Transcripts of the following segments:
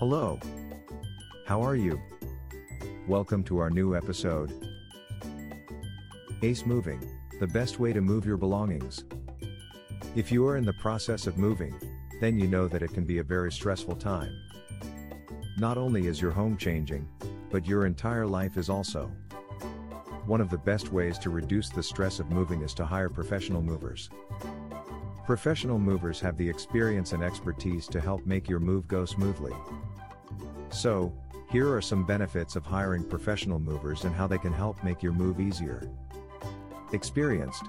Hello. How are you? Welcome to our new episode. Ace Moving, the best way to move your belongings. If you are in the process of moving, then you know that it can be a very stressful time. Not only is your home changing, but your entire life is also. One of the best ways to reduce the stress of moving is to hire professional movers. Professional movers have the experience and expertise to help make your move go smoothly. So, here are some benefits of hiring professional movers and how they can help make your move easier. Experienced.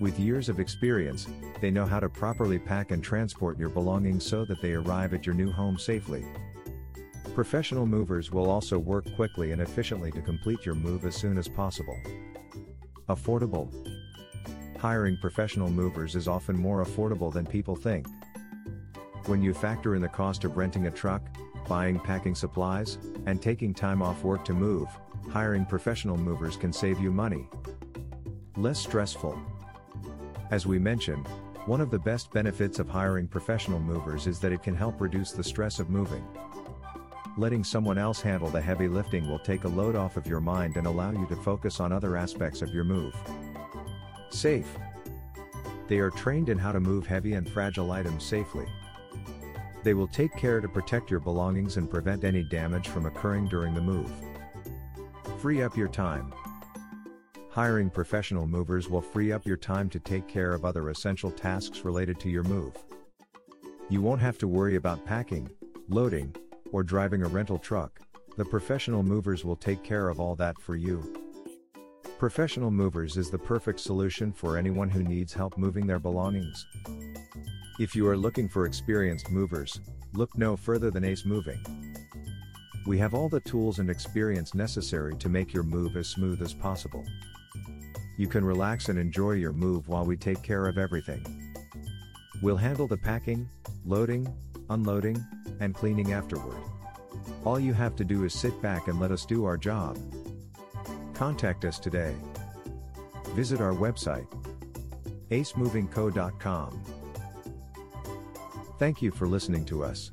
With years of experience, they know how to properly pack and transport your belongings so that they arrive at your new home safely. Professional movers will also work quickly and efficiently to complete your move as soon as possible. Affordable. Hiring professional movers is often more affordable than people think. When you factor in the cost of renting a truck, buying packing supplies, and taking time off work to move, hiring professional movers can save you money. Less stressful. As we mentioned, one of the best benefits of hiring professional movers is that it can help reduce the stress of moving. Letting someone else handle the heavy lifting will take a load off of your mind and allow you to focus on other aspects of your move. Safe. They are trained in how to move heavy and fragile items safely. They will take care to protect your belongings and prevent any damage from occurring during the move. Free up your time. Hiring professional movers will free up your time to take care of other essential tasks related to your move. You won't have to worry about packing, loading, or driving a rental truck, the professional movers will take care of all that for you. Professional Movers is the perfect solution for anyone who needs help moving their belongings. If you are looking for experienced movers, look no further than Ace Moving. We have all the tools and experience necessary to make your move as smooth as possible. You can relax and enjoy your move while we take care of everything. We'll handle the packing, loading, unloading, and cleaning afterward. All you have to do is sit back and let us do our job. Contact us today. Visit our website acemovingco.com. Thank you for listening to us.